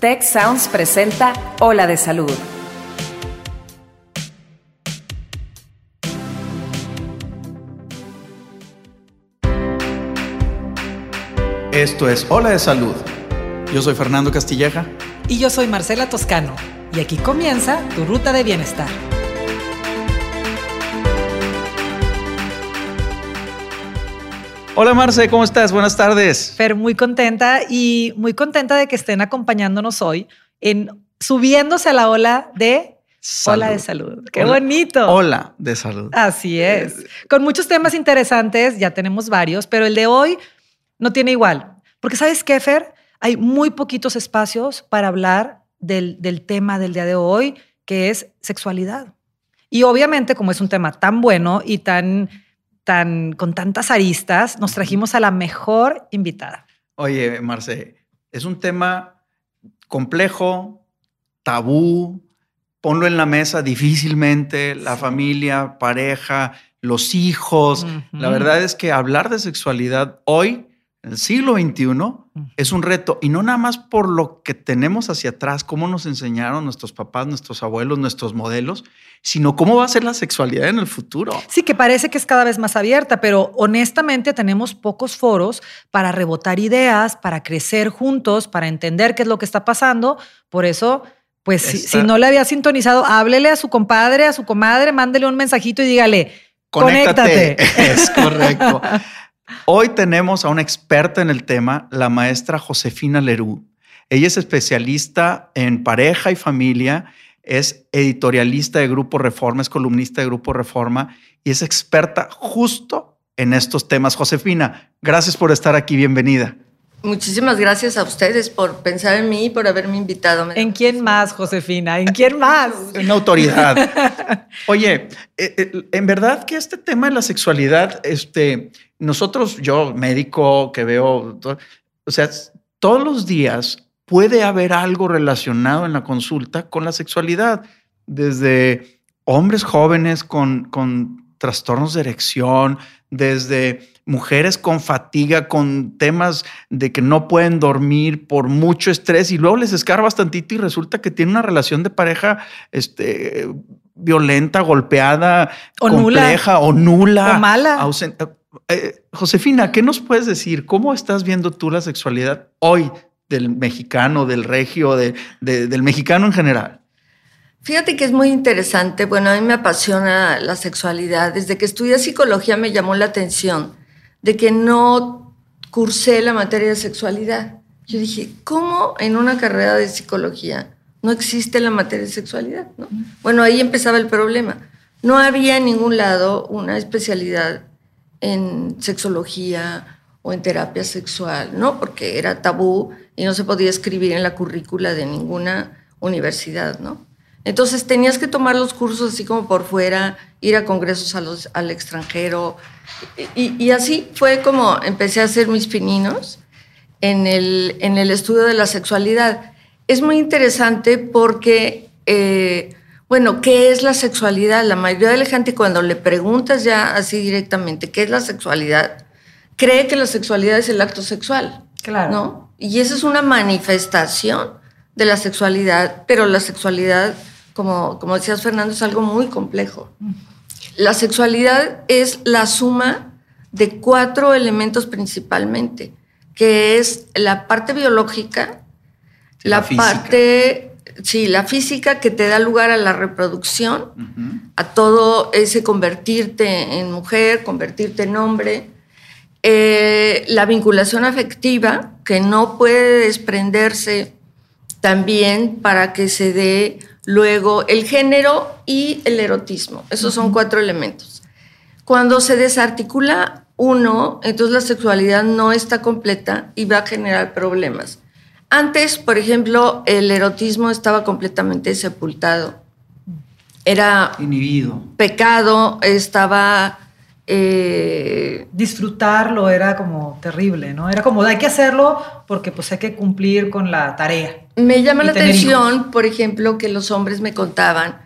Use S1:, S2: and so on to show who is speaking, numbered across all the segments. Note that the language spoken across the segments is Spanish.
S1: Tech Sounds presenta Ola de Salud.
S2: Esto es Hola de Salud. Yo soy Fernando Castilleja.
S3: Y yo soy Marcela Toscano. Y aquí comienza tu ruta de bienestar.
S2: Hola Marce, ¿cómo estás? Buenas tardes.
S3: Fer, muy contenta y muy contenta de que estén acompañándonos hoy en subiéndose a la ola de Hola de salud. Qué bonito.
S2: Hola de salud.
S3: Así es. Con muchos temas interesantes, ya tenemos varios, pero el de hoy no tiene igual. Porque sabes qué, Fer, hay muy poquitos espacios para hablar del, del tema del día de hoy, que es sexualidad. Y obviamente, como es un tema tan bueno y tan tan, con tantas aristas, nos trajimos a la mejor invitada.
S2: Oye, Marce, es un tema complejo, tabú, ponlo en la mesa difícilmente, la familia, pareja, los hijos. La verdad es que hablar de sexualidad hoy el siglo XXI es un reto y no nada más por lo que tenemos hacia atrás, cómo nos enseñaron nuestros papás, nuestros abuelos, nuestros modelos, sino cómo va a ser la sexualidad en el futuro.
S3: Sí, que parece que es cada vez más abierta, pero honestamente tenemos pocos foros para rebotar ideas, para crecer juntos, para entender qué es lo que está pasando. Por eso, pues si, no le había sintonizado, háblele a su compadre, a su comadre, mándele un mensajito y dígale, conéctate.
S2: Es correcto. Hoy tenemos a una experta en el tema, la maestra Josefina Lerú. Ella es especialista en pareja y familia, es editorialista de Grupo Reforma, es columnista de Grupo Reforma y es experta justo en estos temas. Josefina, gracias por estar aquí, bienvenida.
S4: Muchísimas gracias a ustedes por pensar en mí y por haberme invitado.
S3: ¿En quién más, Josefina? ¿En quién más?
S2: En autoridad. Oye, eh, eh, en verdad que este tema de la sexualidad, este, nosotros, yo médico que veo, o sea, todos los días puede haber algo relacionado en la consulta con la sexualidad, desde hombres jóvenes con, con trastornos de erección, desde mujeres con fatiga, con temas de que no pueden dormir por mucho estrés y luego les escarba bastantito y resulta que tiene una relación de pareja este, violenta, golpeada, o compleja o nula.
S3: O mala.
S2: Ausente. Eh, Josefina, ¿qué nos puedes decir? ¿Cómo estás viendo tú la sexualidad hoy del mexicano, del regio, del mexicano en general?
S4: Fíjate que es muy interesante. Bueno, a mí me apasiona la sexualidad. Desde que estudié psicología me llamó la atención de que no cursé la materia de sexualidad. Yo dije, ¿cómo en una carrera de psicología no existe la materia de sexualidad? Bueno, ahí empezaba el problema. No había en ningún lado una especialidad en sexología o en terapia sexual, ¿no? Porque era tabú y no se podía escribir en la currícula de ninguna universidad, ¿no? Entonces tenías que tomar los cursos así como por fuera, ir a congresos al extranjero. Y, así fue como empecé a hacer mis pininos en el, en el estudio de la sexualidad. Es muy interesante porque, eh, bueno, ¿qué es la sexualidad? La mayoría de la gente cuando le preguntas ya así directamente, ¿qué es la sexualidad? Cree que la sexualidad es el acto sexual.
S3: Claro.
S4: ¿no? Y esa es una manifestación de la sexualidad, pero la sexualidad como, como decías Fernando, es algo muy complejo. La sexualidad es la suma de cuatro elementos principalmente, que es la parte biológica, la, parte, sí, la física que te da lugar a la reproducción, a todo ese convertirte en mujer, convertirte en hombre, eh, la vinculación afectiva, que no puede desprenderse también para que se dé Luego, el género y el erotismo. Esos son cuatro elementos. Cuando se desarticula uno, entonces la sexualidad no está completa y va a generar problemas. Antes, por ejemplo, el erotismo estaba completamente sepultado. Era
S2: inhibido.
S4: Pecado, estaba
S3: eh, disfrutarlo era como terrible, ¿no? Era como hay que hacerlo porque pues hay que cumplir con la tarea.
S4: Me llama la atención, por ejemplo, que los hombres me contaban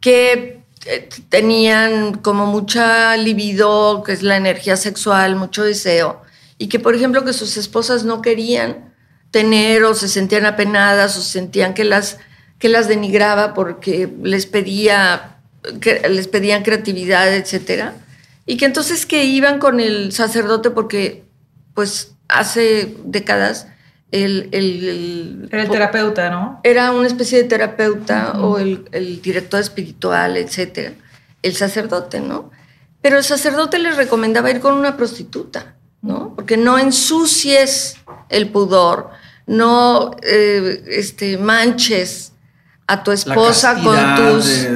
S4: que eh, tenían como mucha libido, que es la energía sexual, mucho deseo, y que, por ejemplo, que sus esposas no querían tener o se sentían apenadas o sentían que las, que las denigraba porque les pedía que les pedían creatividad, etcétera, y que entonces que iban con el sacerdote porque pues hace décadas el, el,
S3: era el terapeuta, ¿no?
S4: Era una especie de terapeuta o el, el, director espiritual, etcétera, el sacerdote, ¿no? Pero el sacerdote les recomendaba ir con una prostituta, ¿no? Porque no ensucies el pudor, no eh, este, manches a tu esposa con tus,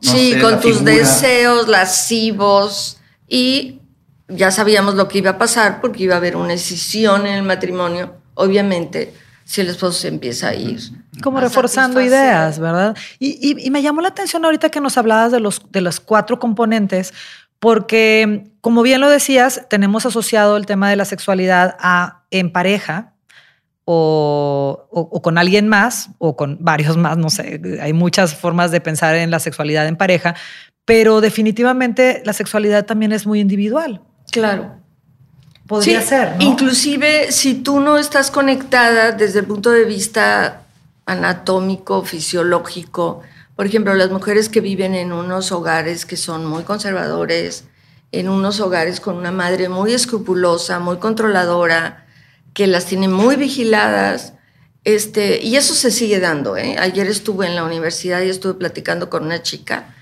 S4: sí, con tus deseos lascivos y ya sabíamos lo que iba a pasar porque iba a haber una decisión en el matrimonio, obviamente, si el esposo se empieza a ir.
S3: Como reforzando ideas, ¿verdad? Y, y, me llamó la atención ahorita que nos hablabas de los, de los cuatro componentes, porque como bien lo decías, tenemos asociado el tema de la sexualidad a en pareja, o, con alguien más o con varios más, no sé, hay muchas formas de pensar en la sexualidad en pareja, pero definitivamente la sexualidad también es muy individual.
S4: Claro.
S3: Podría ser. ¿no?
S4: Inclusive si tú no estás conectada desde el punto de vista anatómico, fisiológico, por ejemplo, las mujeres que viven en unos hogares que son muy conservadores, en unos hogares con una madre muy escrupulosa, muy controladora, que las tiene muy vigiladas. Este, y eso se sigue dando. ¿eh? Ayer estuve en la universidad y estuve platicando con una chica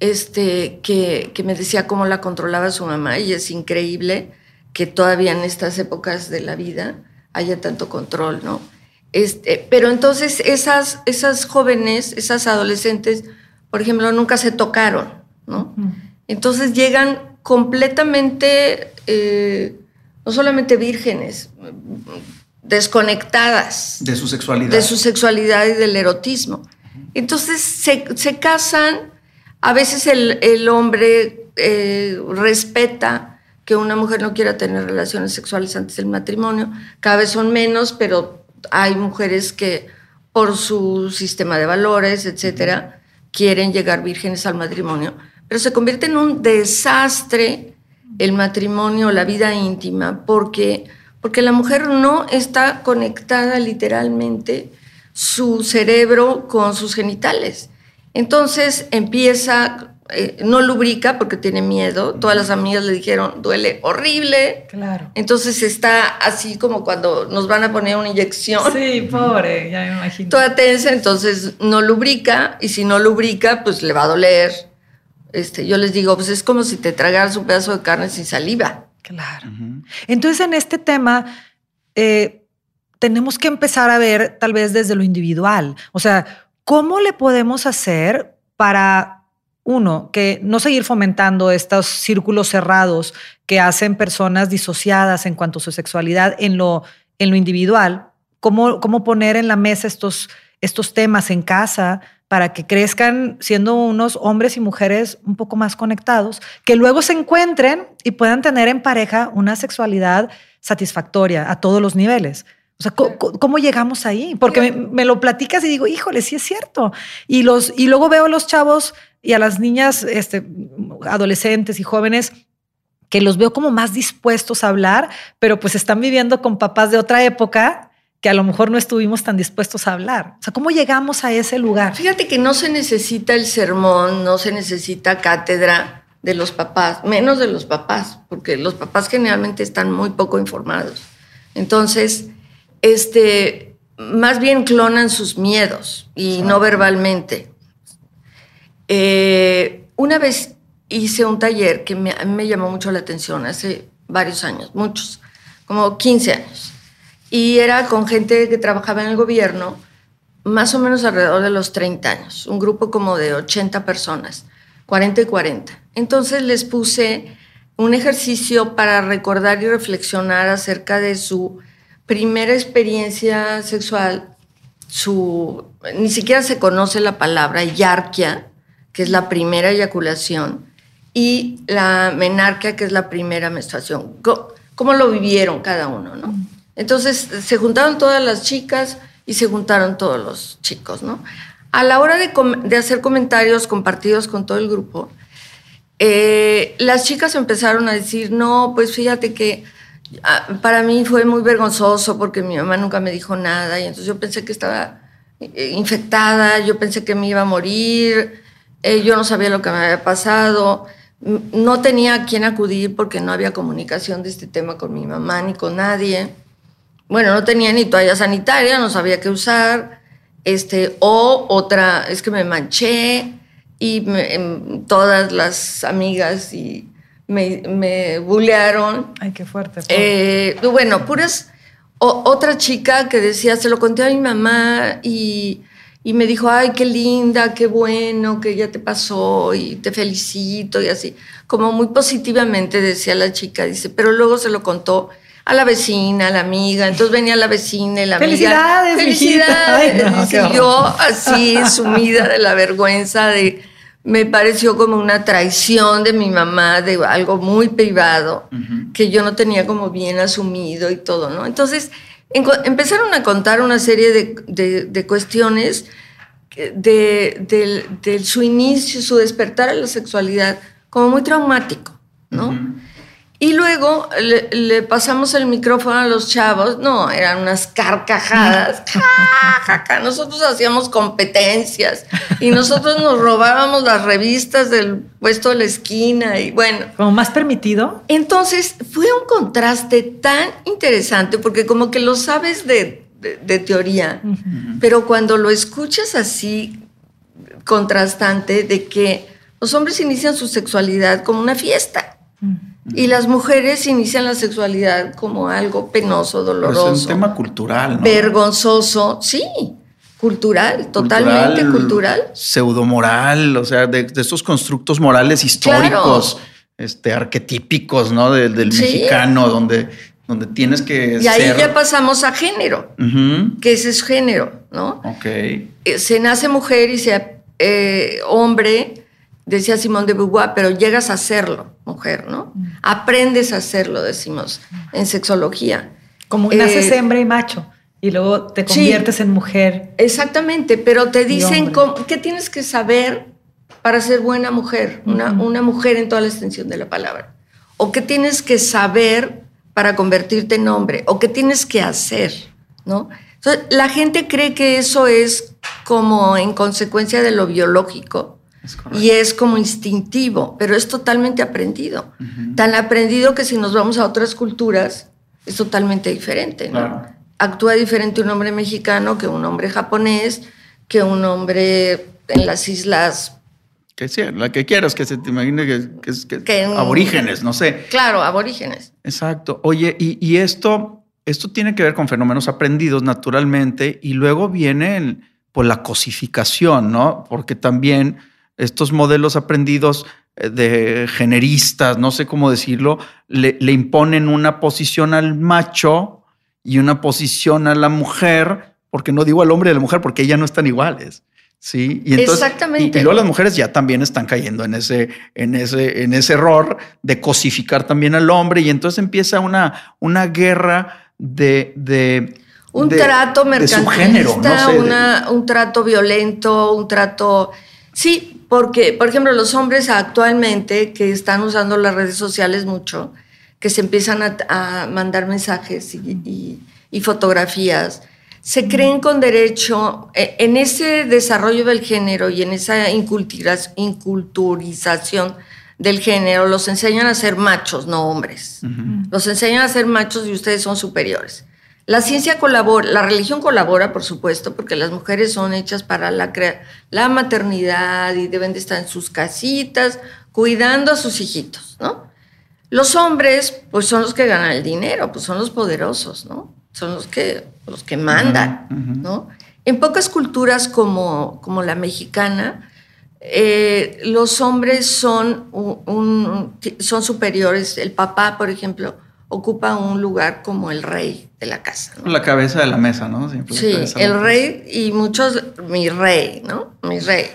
S4: este, que, que, me decía cómo la controlaba su mamá y es increíble que todavía en estas épocas de la vida haya tanto control, ¿no? Este, pero entonces esas, esas jóvenes, esas adolescentes, por ejemplo, nunca se tocaron, ¿no? Entonces llegan completamente eh, no solamente vírgenes, desconectadas.
S2: De su sexualidad.
S4: De su sexualidad y del erotismo. Entonces se, casan, a veces el, hombre eh, respeta que una mujer no quiera tener relaciones sexuales antes del matrimonio, cada vez son menos, pero hay mujeres que por su sistema de valores, etcétera, quieren llegar vírgenes al matrimonio, pero se convierte en un desastre el matrimonio, la vida íntima, porque, porque la mujer no está conectada literalmente su cerebro con sus genitales. Entonces empieza, eh, no lubrica porque tiene miedo. Todas las amigas le dijeron, duele horrible.
S3: Claro.
S4: Entonces está así como cuando nos van a poner una inyección.
S3: Sí, pobre, ya me imagino.
S4: Toda tensa, entonces no lubrica y si no lubrica, pues le va a doler este, yo les digo, pues es como si te tragaras un pedazo de carne sin saliva.
S3: Claro. Entonces, en este tema, eh, tenemos que empezar a ver tal vez desde lo individual. O sea, ¿cómo le podemos hacer para, uno, que no seguir fomentando estos círculos cerrados que hacen personas disociadas en cuanto a su sexualidad en lo, en lo individual? ¿Cómo, ¿Cómo poner en la mesa estos, estos temas en casa para que crezcan siendo unos hombres y mujeres un poco más conectados, que luego se encuentren y puedan tener en pareja una sexualidad satisfactoria a todos los niveles. O sea, ¿cómo, llegamos ahí? Porque me, lo platicas y digo, híjole, sí es cierto. Y, los, y luego veo a los chavos y a las niñas, este, adolescentes y jóvenes, que los veo como más dispuestos a hablar, pero pues están viviendo con papás de otra época que a lo mejor no estuvimos tan dispuestos a hablar. O sea, ¿cómo llegamos a ese lugar?
S4: Fíjate que no se necesita el sermón, no se necesita cátedra de los papás, menos de los papás, porque los papás generalmente están muy poco informados. Entonces, este, más bien clonan sus miedos y no verbalmente. Eh, una vez hice un taller que me, me llamó mucho la atención hace varios años, muchos, como 15 años y era con gente que trabajaba en el gobierno, más o menos alrededor de los 30 años, un grupo como de 80 personas, 40 y 40. Entonces les puse un ejercicio para recordar y reflexionar acerca de su primera experiencia sexual, su ni siquiera se conoce la palabra yarquia, que es la primera eyaculación, y la menarquia, que es la primera menstruación. ¿Cómo lo vivieron cada uno, no? Entonces se juntaron todas las chicas y se juntaron todos los chicos, ¿no? A la hora de, hacer comentarios compartidos con todo el grupo, eh, las chicas empezaron a decir, no, pues fíjate que ah, para mí fue muy vergonzoso porque mi mamá nunca me dijo nada y entonces yo pensé que estaba eh, infectada, yo pensé que me iba a morir, eh, yo no sabía lo que me había pasado, no tenía a quién acudir porque no había comunicación de este tema con mi mamá ni con nadie. Bueno, no tenía ni toalla sanitaria, no sabía qué usar, este, o otra, es que me manché y em, todas las amigas y me, me bullearon.
S3: Ay, qué fuerte.
S4: Eh, bueno, puras otra chica que decía, se lo conté a mi mamá y, me dijo, ay, qué linda, qué bueno que ya te pasó y te felicito y así. Como muy positivamente decía la chica, dice, pero luego se lo contó a la vecina, a la amiga. Entonces venía la vecina y la amiga.
S3: Felicidades,
S4: felicidades. yo así sumida de la vergüenza de me pareció como una traición de mi mamá, de algo muy privado, que yo no tenía como bien asumido y todo, ¿no? Entonces empezaron a contar una serie de, cuestiones de, de, su inicio, su despertar a la sexualidad, como muy traumático, ¿no? Y luego le, pasamos el micrófono a los chavos. No, eran unas carcajadas. Nosotros hacíamos competencias y nosotros nos robábamos las revistas del puesto de la esquina y bueno.
S3: ¿Como más permitido?
S4: Entonces fue un contraste tan interesante porque como que lo sabes de, teoría, pero cuando lo escuchas así contrastante de que los hombres inician su sexualidad como una fiesta. Y las mujeres inician la sexualidad como algo penoso, doloroso.
S2: es un tema cultural, ¿no?
S4: Vergonzoso, sí. Cultural, totalmente cultural.
S2: Pseudomoral, o sea, de, estos constructos morales históricos, este, arquetípicos, ¿no? del mexicano, donde, donde tienes que.
S4: Y ahí ya pasamos a género, que ese es género, ¿no?
S2: Ok.
S4: Eh, se nace mujer y se eh, hombre decía Simón de Beauvoir, pero llegas a serlo, mujer, ¿no? Mm. Aprendes a hacerlo, decimos, en sexología.
S3: Como naces eh, hembra y macho y luego te conviertes en mujer.
S4: Exactamente, pero te dicen qué tienes que saber para ser buena mujer, una, una mujer en toda la extensión de la palabra. O qué tienes que saber para convertirte en hombre, o qué tienes que hacer, ¿no? Entonces, la gente cree que eso es como en consecuencia de lo biológico, y es como instintivo, pero es totalmente aprendido. Tan aprendido que si nos vamos a otras culturas es totalmente diferente. Actúa diferente un hombre mexicano que un hombre japonés, que un hombre en las islas.
S2: Que sea, la que quieras, que se te imagine que, es aborígenes, no sé.
S4: Claro, aborígenes.
S2: Exacto. Oye, y, esto, esto tiene que ver con fenómenos aprendidos naturalmente y luego viene por la cosificación, ¿no? Porque también estos modelos aprendidos eh, de generistas, no sé cómo decirlo, le, imponen una posición al macho y una posición a la mujer, porque no digo al hombre y a la mujer, porque ellas no están iguales. Sí,
S4: y entonces, Exactamente.
S2: Y, luego las mujeres ya también están cayendo en ese, en ese, en ese error de cosificar también al hombre, y entonces empieza una, una guerra de, de
S4: un trato mercantilista, un trato violento, un trato. Sí, porque, por ejemplo, los hombres actualmente que están usando las redes sociales mucho, que se empiezan a, mandar mensajes y, fotografías, se creen con derecho, e, en ese desarrollo del género y en esa inculturización del género, los enseñan a ser machos, no hombres. Los enseñan a ser machos y ustedes son superiores. La ciencia colabora, la religión colabora, por supuesto, porque las mujeres son hechas para la, la maternidad y deben de estar en sus casitas cuidando a sus hijitos, ¿no? Los hombres, pues son los que ganan el dinero, pues son los poderosos, ¿no? Son los que, los que mandan, ¿no? En pocas culturas como, como la mexicana, eh, los hombres son, son superiores. El papá, por ejemplo, ocupa un lugar como el rey de la casa.
S2: La cabeza de la mesa, ¿no?
S4: sí, el rey y muchos, mi rey, ¿no? Mi rey.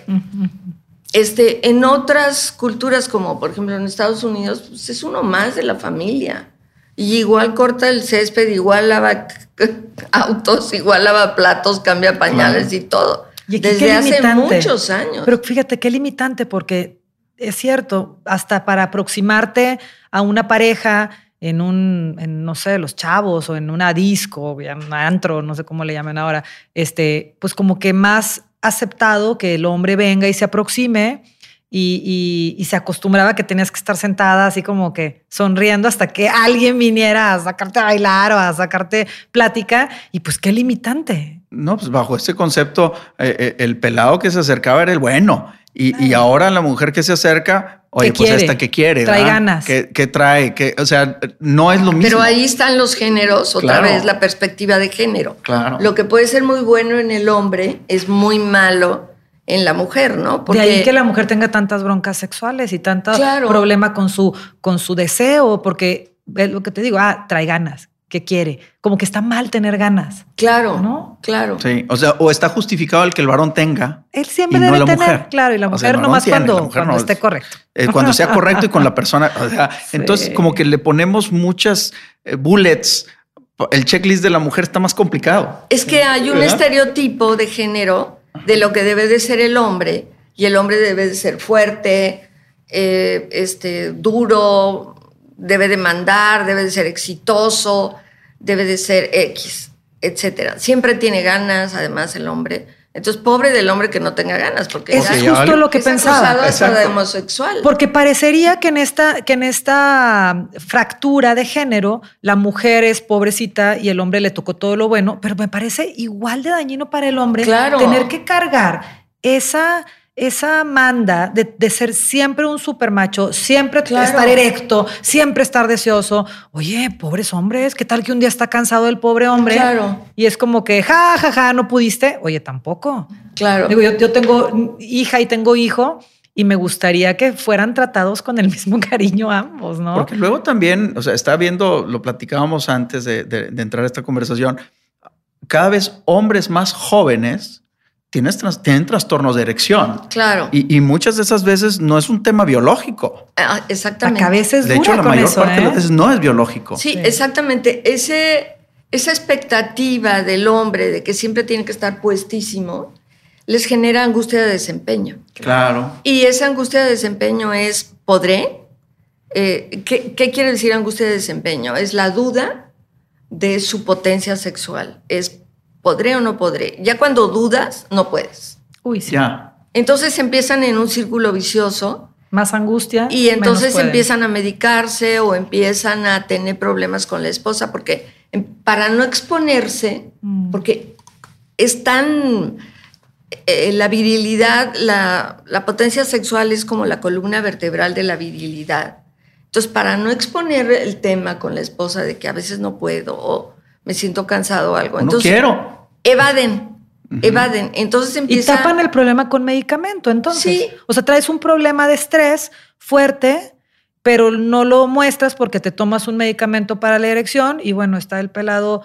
S4: Este, en otras culturas, como por ejemplo en Estados Unidos, pues es uno más de la familia. Y igual corta el césped, igual lava autos, igual lava platos, cambia pañales y todo. Desde hace muchos años.
S3: Pero fíjate qué limitante, porque es cierto, hasta para aproximarte a una pareja en un, no sé, los chavos o en una disco, un antro, no sé cómo le llaman ahora, este, pues como que más aceptado que el hombre venga y se aproxime y, se acostumbraba que tenías que estar sentada así como que sonriendo hasta que alguien viniera a sacarte a bailar o a sacarte plática y pues qué limitante.
S2: No, pues bajo este concepto, eh, eh, el pelado que se acercaba era el bueno y, ahora la mujer que se acerca, oye, pues esta que quiere.
S3: Trae ganas.
S2: Que, trae, que, o sea, no es lo mismo.
S4: Pero ahí están los géneros, otra vez la perspectiva de género.
S2: Claro.
S4: Lo que puede ser muy bueno en el hombre es muy malo en la mujer, ¿no?
S3: Porque, de ahí que la mujer tenga tantas broncas sexuales y tanto problema con su, con su deseo, porque es lo que te digo, ah, trae ganas que quiere. Como que está mal tener ganas.
S4: Claro, ¿no? Claro.
S2: Sí, o sea, o está justificado el que el varón tenga.
S3: Él siempre debe tener, claro, y la mujer no nomás cuando, cuando esté correcto.
S2: Eh, cuando sea correcto y con la persona. O sea, entonces como que le ponemos muchas eh, bullets. El checklist de la mujer está más complicado.
S4: Es que hay un estereotipo de género de lo que debe de ser el hombre y el hombre debe de ser fuerte, eh, este, duro, debe de mandar, debe de ser exitoso, debe de ser X, etcétera. Siempre tiene ganas, además, el hombre. Entonces, pobre del hombre que no tenga ganas, porque
S3: es justo lo que
S4: es
S3: pensaba.
S4: Hasta homosexual.
S3: Porque parecería que en esta que en esta fractura de género la mujer es pobrecita y el hombre le tocó todo lo bueno, pero me parece igual de dañino para el hombre tener que cargar esa esa manda de, ser siempre un supermacho, siempre estar erecto, siempre estar deseoso. Oye, pobres hombres, ¿qué tal que un día está cansado el pobre hombre?
S4: Claro.
S3: Y es como que, ja, ja, ja, no pudiste. Oye, tampoco.
S4: Claro.
S3: Digo, yo, yo tengo hija y tengo hijo y me gustaría que fueran tratados con el mismo cariño ambos, ¿no?
S2: Porque luego también, o sea, está viendo, lo platicábamos antes de, de entrar a esta conversación, cada vez hombres más jóvenes tienes tienen trastornos de erección.
S4: Claro.
S2: Y, muchas de esas veces no es un tema biológico.
S4: Ah, exactamente.
S3: a veces
S2: de hecho, la mayor parte de las ¿eh? veces no es biológico.
S4: Sí, exactamente. Ese, esa expectativa del hombre de que siempre tiene que estar puestísimo les genera angustia de desempeño.
S2: Claro.
S4: Y esa angustia de desempeño es, ¿podré? Eh, ¿qué, ¿Qué quiere decir angustia de desempeño? Es la duda de su potencia sexual. Es ¿Podré o no podré? Ya cuando dudas, no puedes.
S3: Uy, sí.
S2: Ya.
S4: Entonces empiezan en un círculo vicioso.
S3: Más angustia.
S4: Y entonces empiezan a medicarse o empiezan a tener problemas con la esposa porque em, para no exponerse, mm. porque es tan... Eh, la virilidad, la, la potencia sexual es como la columna vertebral de la virilidad. Entonces, para no exponer el tema con la esposa de que a veces no puedo o me siento cansado o algo.
S2: no quiero.
S4: Evaden, evaden. Entonces empieza...
S3: Y tapan el problema con medicamento, entonces.
S4: Sí.
S3: O sea, traes un problema de estrés fuerte, pero no lo muestras porque te tomas un medicamento para la erección y bueno, está el pelado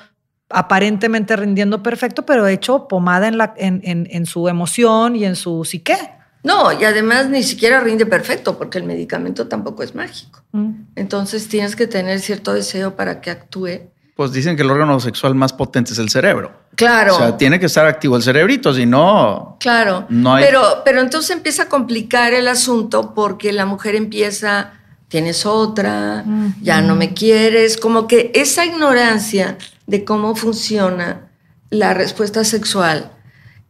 S3: aparentemente rindiendo perfecto, pero hecho pomada en, la, en, en, su emoción y en su psique.
S4: No, y además ni siquiera rinde perfecto porque el medicamento tampoco es mágico. Mm. Entonces tienes que tener cierto deseo para que actúe
S2: pues dicen que el órgano sexual más potente es el cerebro.
S4: Claro.
S2: O sea, tiene que estar activo el cerebrito, si no.
S4: Claro.
S2: No
S4: pero, pero entonces empieza a complicar el asunto porque la mujer empieza, tienes otra, ya no me quieres. Como que esa ignorancia de cómo funciona la respuesta sexual,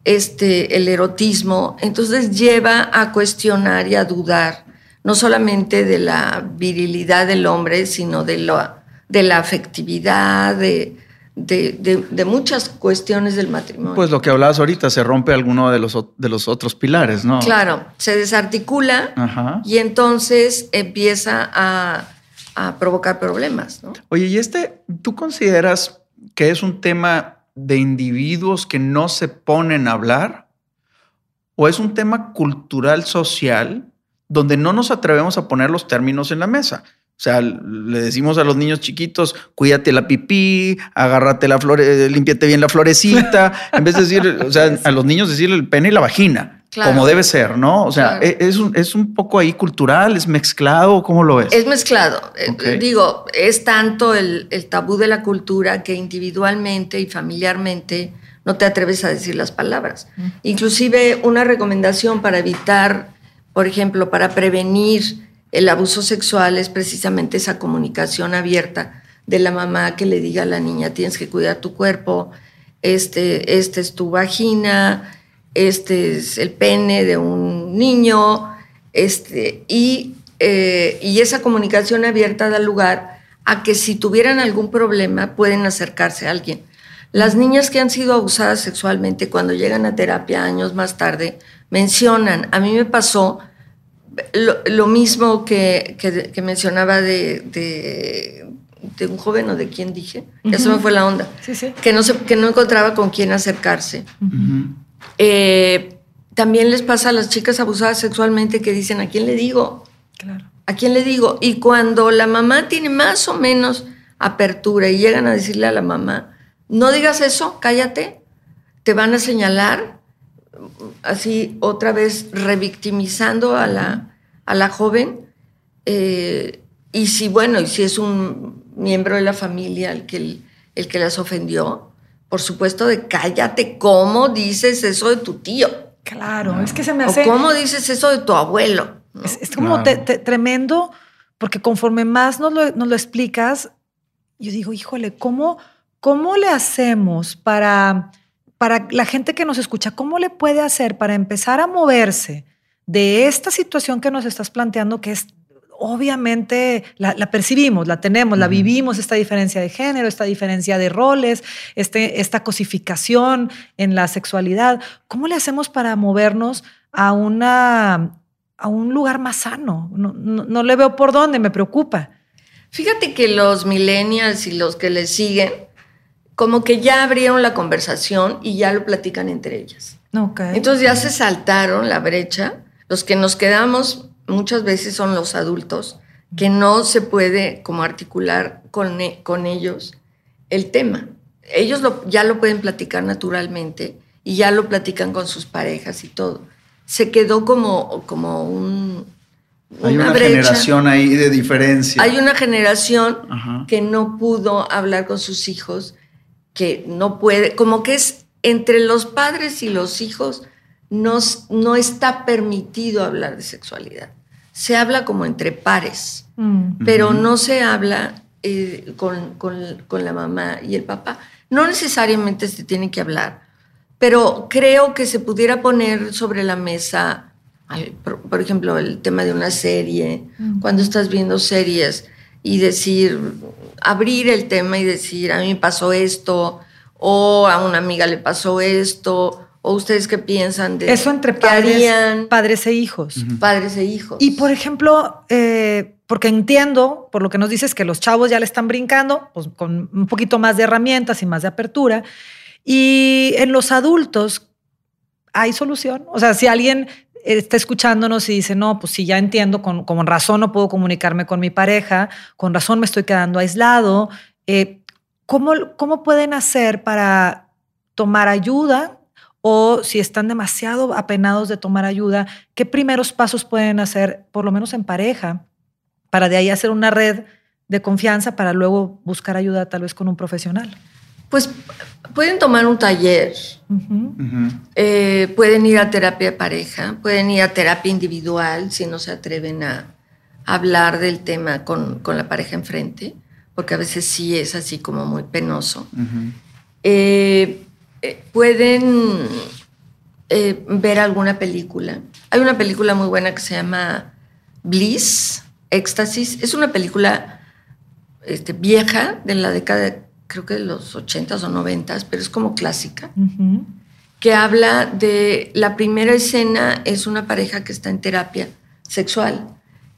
S4: este, el erotismo, entonces lleva a cuestionar y a dudar, no solamente de la virilidad del hombre, sino de la de la afectividad, de, de, muchas cuestiones del matrimonio.
S2: Pues lo que hablabas ahorita, se rompe alguno de los, de los otros pilares, ¿no?
S4: Claro, se desarticula y entonces empieza a, a, provocar problemas, ¿no?
S2: Oye, ¿y este, tú consideras que es un tema de individuos que no se ponen a hablar? ¿O es un tema cultural, social, donde no nos atrevemos a poner los términos en la mesa? O sea, le decimos a los niños chiquitos, cuídate la pipí, agárrate la flor, límpiate bien la florecita, en vez de decir, o sea, a los niños decir el pene y la vagina, como debe ser, ¿no? O sea, e, es, un, es, un, poco ahí cultural, es mezclado, ¿cómo lo ves?
S4: Es mezclado. Eh, digo, es tanto el, el tabú de la cultura que individualmente y familiarmente no te atreves a decir las palabras. Inclusive una recomendación para evitar, por ejemplo, para prevenir el abuso sexual es precisamente esa comunicación abierta de la mamá que le diga a la niña, tienes que cuidar tu cuerpo, este, este es tu vagina, este es el pene de un niño, este, y, eh, y esa comunicación abierta da lugar a que si tuvieran algún problema pueden acercarse a alguien. Las niñas que han sido abusadas sexualmente cuando llegan a terapia años más tarde mencionan, a mí me pasó lo, mismo que, que, mencionaba de, de, un joven o de quien dije, ya se me fue la onda, Que, no se, que no encontraba con quién acercarse. Eh, también les pasa a las chicas abusadas sexualmente que dicen, ¿a quién le digo? Claro. ¿A quién le digo? Y cuando la mamá tiene más o menos apertura y llegan a decirle a la mamá, no digas eso, cállate, te van a señalar, así otra vez revictimizando a la, a la joven. Eh, y si, bueno, y si es un miembro de la familia el que, el, que las ofendió, por supuesto de cállate, ¿cómo dices eso de tu tío?
S3: Claro, es que se me hace...
S4: O ¿Cómo dices eso de tu abuelo?
S3: Es, como tremendo, porque conforme más nos lo, nos lo, explicas, yo digo, híjole, ¿cómo, cómo le hacemos para, para la gente que nos escucha, cómo le puede hacer para empezar a moverse de esta situación que nos estás planteando, que es obviamente la, percibimos, la tenemos, la vivimos, esta diferencia de género, esta diferencia de roles, este, esta cosificación en la sexualidad. ¿Cómo le hacemos para movernos a una a un lugar más sano. No, le veo por dónde, me preocupa.
S4: Fíjate que los millennials y los que les siguen, como que ya abrieron la conversación y ya lo platican entre ellas. Entonces ya se saltaron la brecha. Los que nos quedamos muchas veces son los adultos, que no se puede como articular con, e, con ellos el tema. Ellos ya lo pueden platicar naturalmente y ya lo platican con sus parejas y todo se quedó como, como un...
S2: Hay una, generación ahí de diferencia.
S4: Hay una generación que no pudo hablar con sus hijos, que no puede, como que es entre los padres y los hijos, no, no está permitido hablar de sexualidad. Se habla como entre pares, mm. pero no se habla eh, con, con, con la mamá y el papá. No necesariamente se tiene que hablar, pero creo que se pudiera poner sobre la mesa, por, ejemplo, el tema de una serie, cuando estás viendo series y decir, abrir el tema y decir, a mí me pasó esto, o a una amiga le pasó esto, o ustedes qué piensan de
S3: eso entre padres, padres e hijos.
S4: Padres e hijos.
S3: Y por ejemplo, eh, porque entiendo, por lo que nos dices, que los chavos ya le están brincando, pues con un poquito más de herramientas y más de apertura. Y en los adultos, ¿hay solución? O sea, si alguien está escuchándonos y dice, no, pues sí, ya entiendo, con, razón no puedo comunicarme con mi pareja, con razón me estoy quedando aislado, eh, ¿cómo, ¿cómo pueden hacer para tomar ayuda? O si están demasiado apenados de tomar ayuda, ¿qué primeros pasos pueden hacer, por lo menos en pareja, para de ahí hacer una red de confianza para luego buscar ayuda tal vez con un profesional?
S4: Pues pueden tomar un taller, eh, pueden ir a terapia de pareja, pueden ir a terapia individual si no se atreven a hablar del tema con, la pareja enfrente, porque a veces sí es así como muy penoso. Eh, eh, pueden ver alguna película. Hay una película muy buena que se llama Bliss, Éxtasis. Es una película este, vieja de la década de creo que de los 80 o 90 pero es como clásica, que habla de la primera escena es una pareja que está en terapia sexual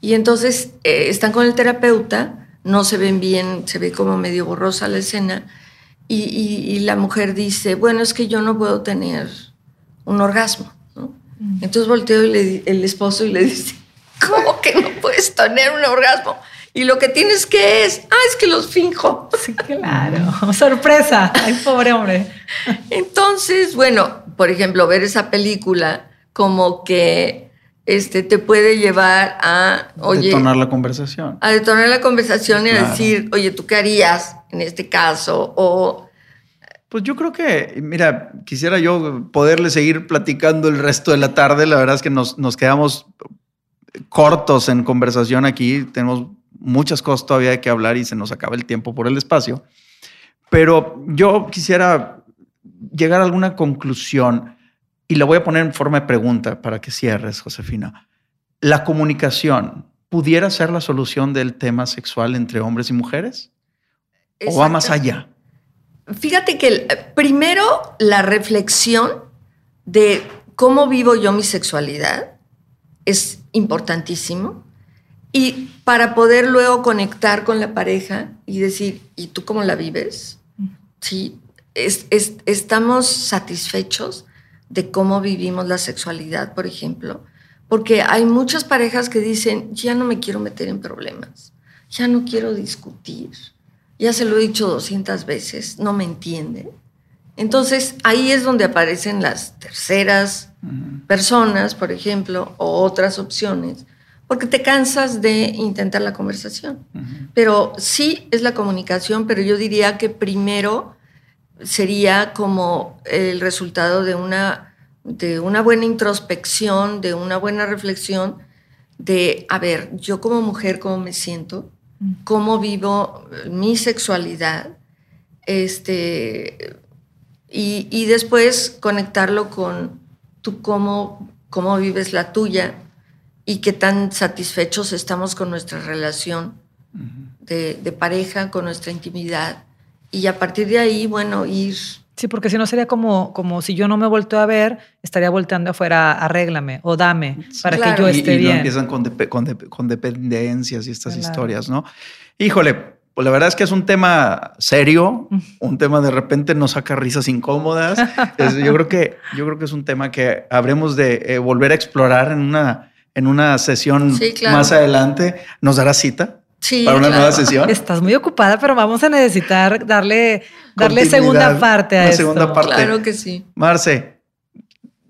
S4: y entonces eh, están con el terapeuta, no se ven bien, se ve como medio borrosa la escena y, la mujer dice, bueno, es que yo no puedo tener un orgasmo. Entonces volteo el esposo y le dice, ¿cómo que no puedes tener un orgasmo? Y lo que tienes que es, ah, es que los finjo.
S3: Sí, claro. Sorpresa. Ay, pobre hombre.
S4: Entonces, bueno, por ejemplo, ver esa película como que este, te puede llevar a...
S2: Oye, detonar la conversación.
S4: A detonar la conversación y a decir, oye, ¿tú qué harías en este caso? O...
S2: Pues yo creo que, mira, quisiera yo poderle seguir platicando el resto de la tarde. La verdad es que nos, nos quedamos cortos en conversación aquí. Tenemos muchas cosas todavía de que hablar y se nos acaba el tiempo por el espacio. Pero yo quisiera llegar a alguna conclusión y la voy a poner en forma de pregunta para que cierres, Josefina. ¿La comunicación pudiera ser la solución del tema sexual entre hombres y mujeres? ¿O va más allá?
S4: Fíjate que primero la reflexión de cómo vivo yo mi sexualidad es importantísimo. Y para poder luego conectar con la pareja y decir, ¿y tú cómo la vives? Sí, estamos satisfechos de cómo vivimos la sexualidad, por ejemplo, porque hay muchas parejas que dicen, ya no me quiero meter en problemas, ya no quiero discutir, ya se lo he dicho 200 veces, no me entiende. Entonces ahí es donde aparecen las terceras personas, por ejemplo, o otras opciones, porque te cansas de intentar la conversación. Pero sí es la comunicación, pero yo diría que primero sería como el resultado de una, de una buena introspección, de una buena reflexión, de, a ver, yo como mujer, ¿cómo me siento? ¿Cómo vivo mi sexualidad? Este, y, y después conectarlo con tú cómo, cómo vives la tuya y qué tan satisfechos estamos con nuestra relación de, de, pareja, con nuestra intimidad. Y a partir de ahí, bueno, ir...
S3: Sí, porque si no sería como, como si yo no me vuelto a ver, estaría volteando afuera, arréglame o dame para que yo esté
S2: y, y
S3: bien.
S2: empiezan con, de, con, de, con, dependencias y estas claro. historias, ¿no? Híjole, pues la verdad es que es un tema serio, un tema de repente nos saca risas incómodas. es, yo, creo que, yo creo que es un tema que habremos de eh, volver a explorar en una en una sesión sí, claro. más adelante. ¿Nos dará cita?
S4: Sí,
S2: para una
S4: claro.
S2: nueva sesión.
S3: Estás muy ocupada, pero vamos a necesitar darle, darle segunda parte a
S2: una
S3: esto.
S2: segunda parte.
S4: Claro que sí.
S2: Marce,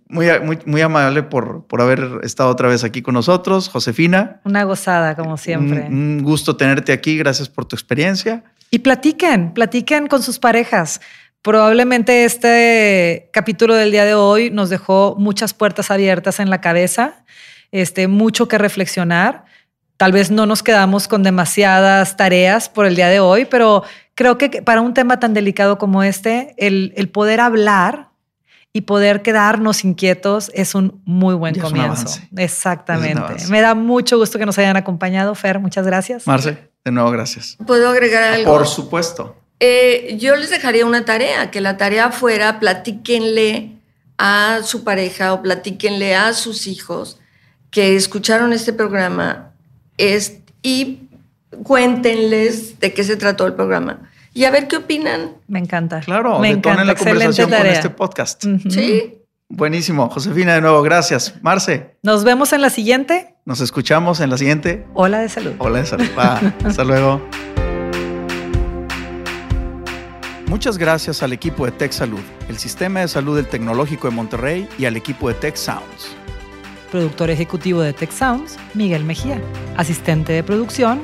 S2: muy, muy, muy amable por, por haber estado otra vez aquí con nosotros. Josefina.
S3: Una gozada, como siempre.
S2: Un, un gusto tenerte aquí. Gracias por tu experiencia.
S3: Y platiquen, platiquen con sus parejas. Probablemente este capítulo del día de hoy nos dejó muchas puertas abiertas en la cabeza este, mucho que reflexionar. Tal vez no nos quedamos con demasiadas tareas por el día de hoy, pero creo que para un tema tan delicado como este, el, el poder hablar y poder quedarnos inquietos es un muy buen
S2: Ya es un
S3: comienzo. Exactamente.
S2: Es un avance.
S3: Me da mucho gusto que nos hayan acompañado. Fer, muchas gracias.
S2: Marce, de nuevo, gracias.
S4: ¿Puedo agregar algo?
S2: Por supuesto.
S4: Eh, yo les dejaría una tarea, que la tarea fuera platíquenle a su pareja o platíquenle a sus hijos que escucharon este programa es, y cuéntenles de qué se trató el programa y a ver qué opinan.
S3: Me encanta.
S2: Claro,
S3: Me
S2: detonen
S3: encanta.
S2: la
S3: Excelente
S2: conversación con
S3: tarea.
S2: este podcast.
S4: Sí.
S2: Buenísimo. Josefina, de nuevo, gracias. Marce,
S3: Nos vemos en la siguiente.
S2: nos escuchamos en la siguiente.
S3: Hola de salud.
S2: Hola de salud. Hasta luego. Muchas gracias al equipo de Tech Salud, el sistema de salud del Tecnológico de Monterrey y al equipo de Tech Sounds.
S3: Productor ejecutivo de Tech Sounds, Miguel Mejía. Asistente de producción,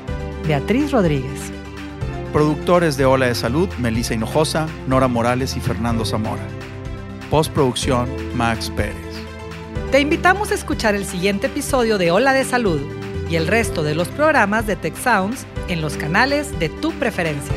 S3: Beatriz Rodríguez.
S2: Productores de Ola de Salud, Melissa Hinojosa, Nora Morales y Fernando Zamora. Postproducción, Max Pérez.
S3: Te invitamos a escuchar el siguiente episodio de Hola de Salud y el resto de los programas de Tech Sounds en los canales de tu preferencia.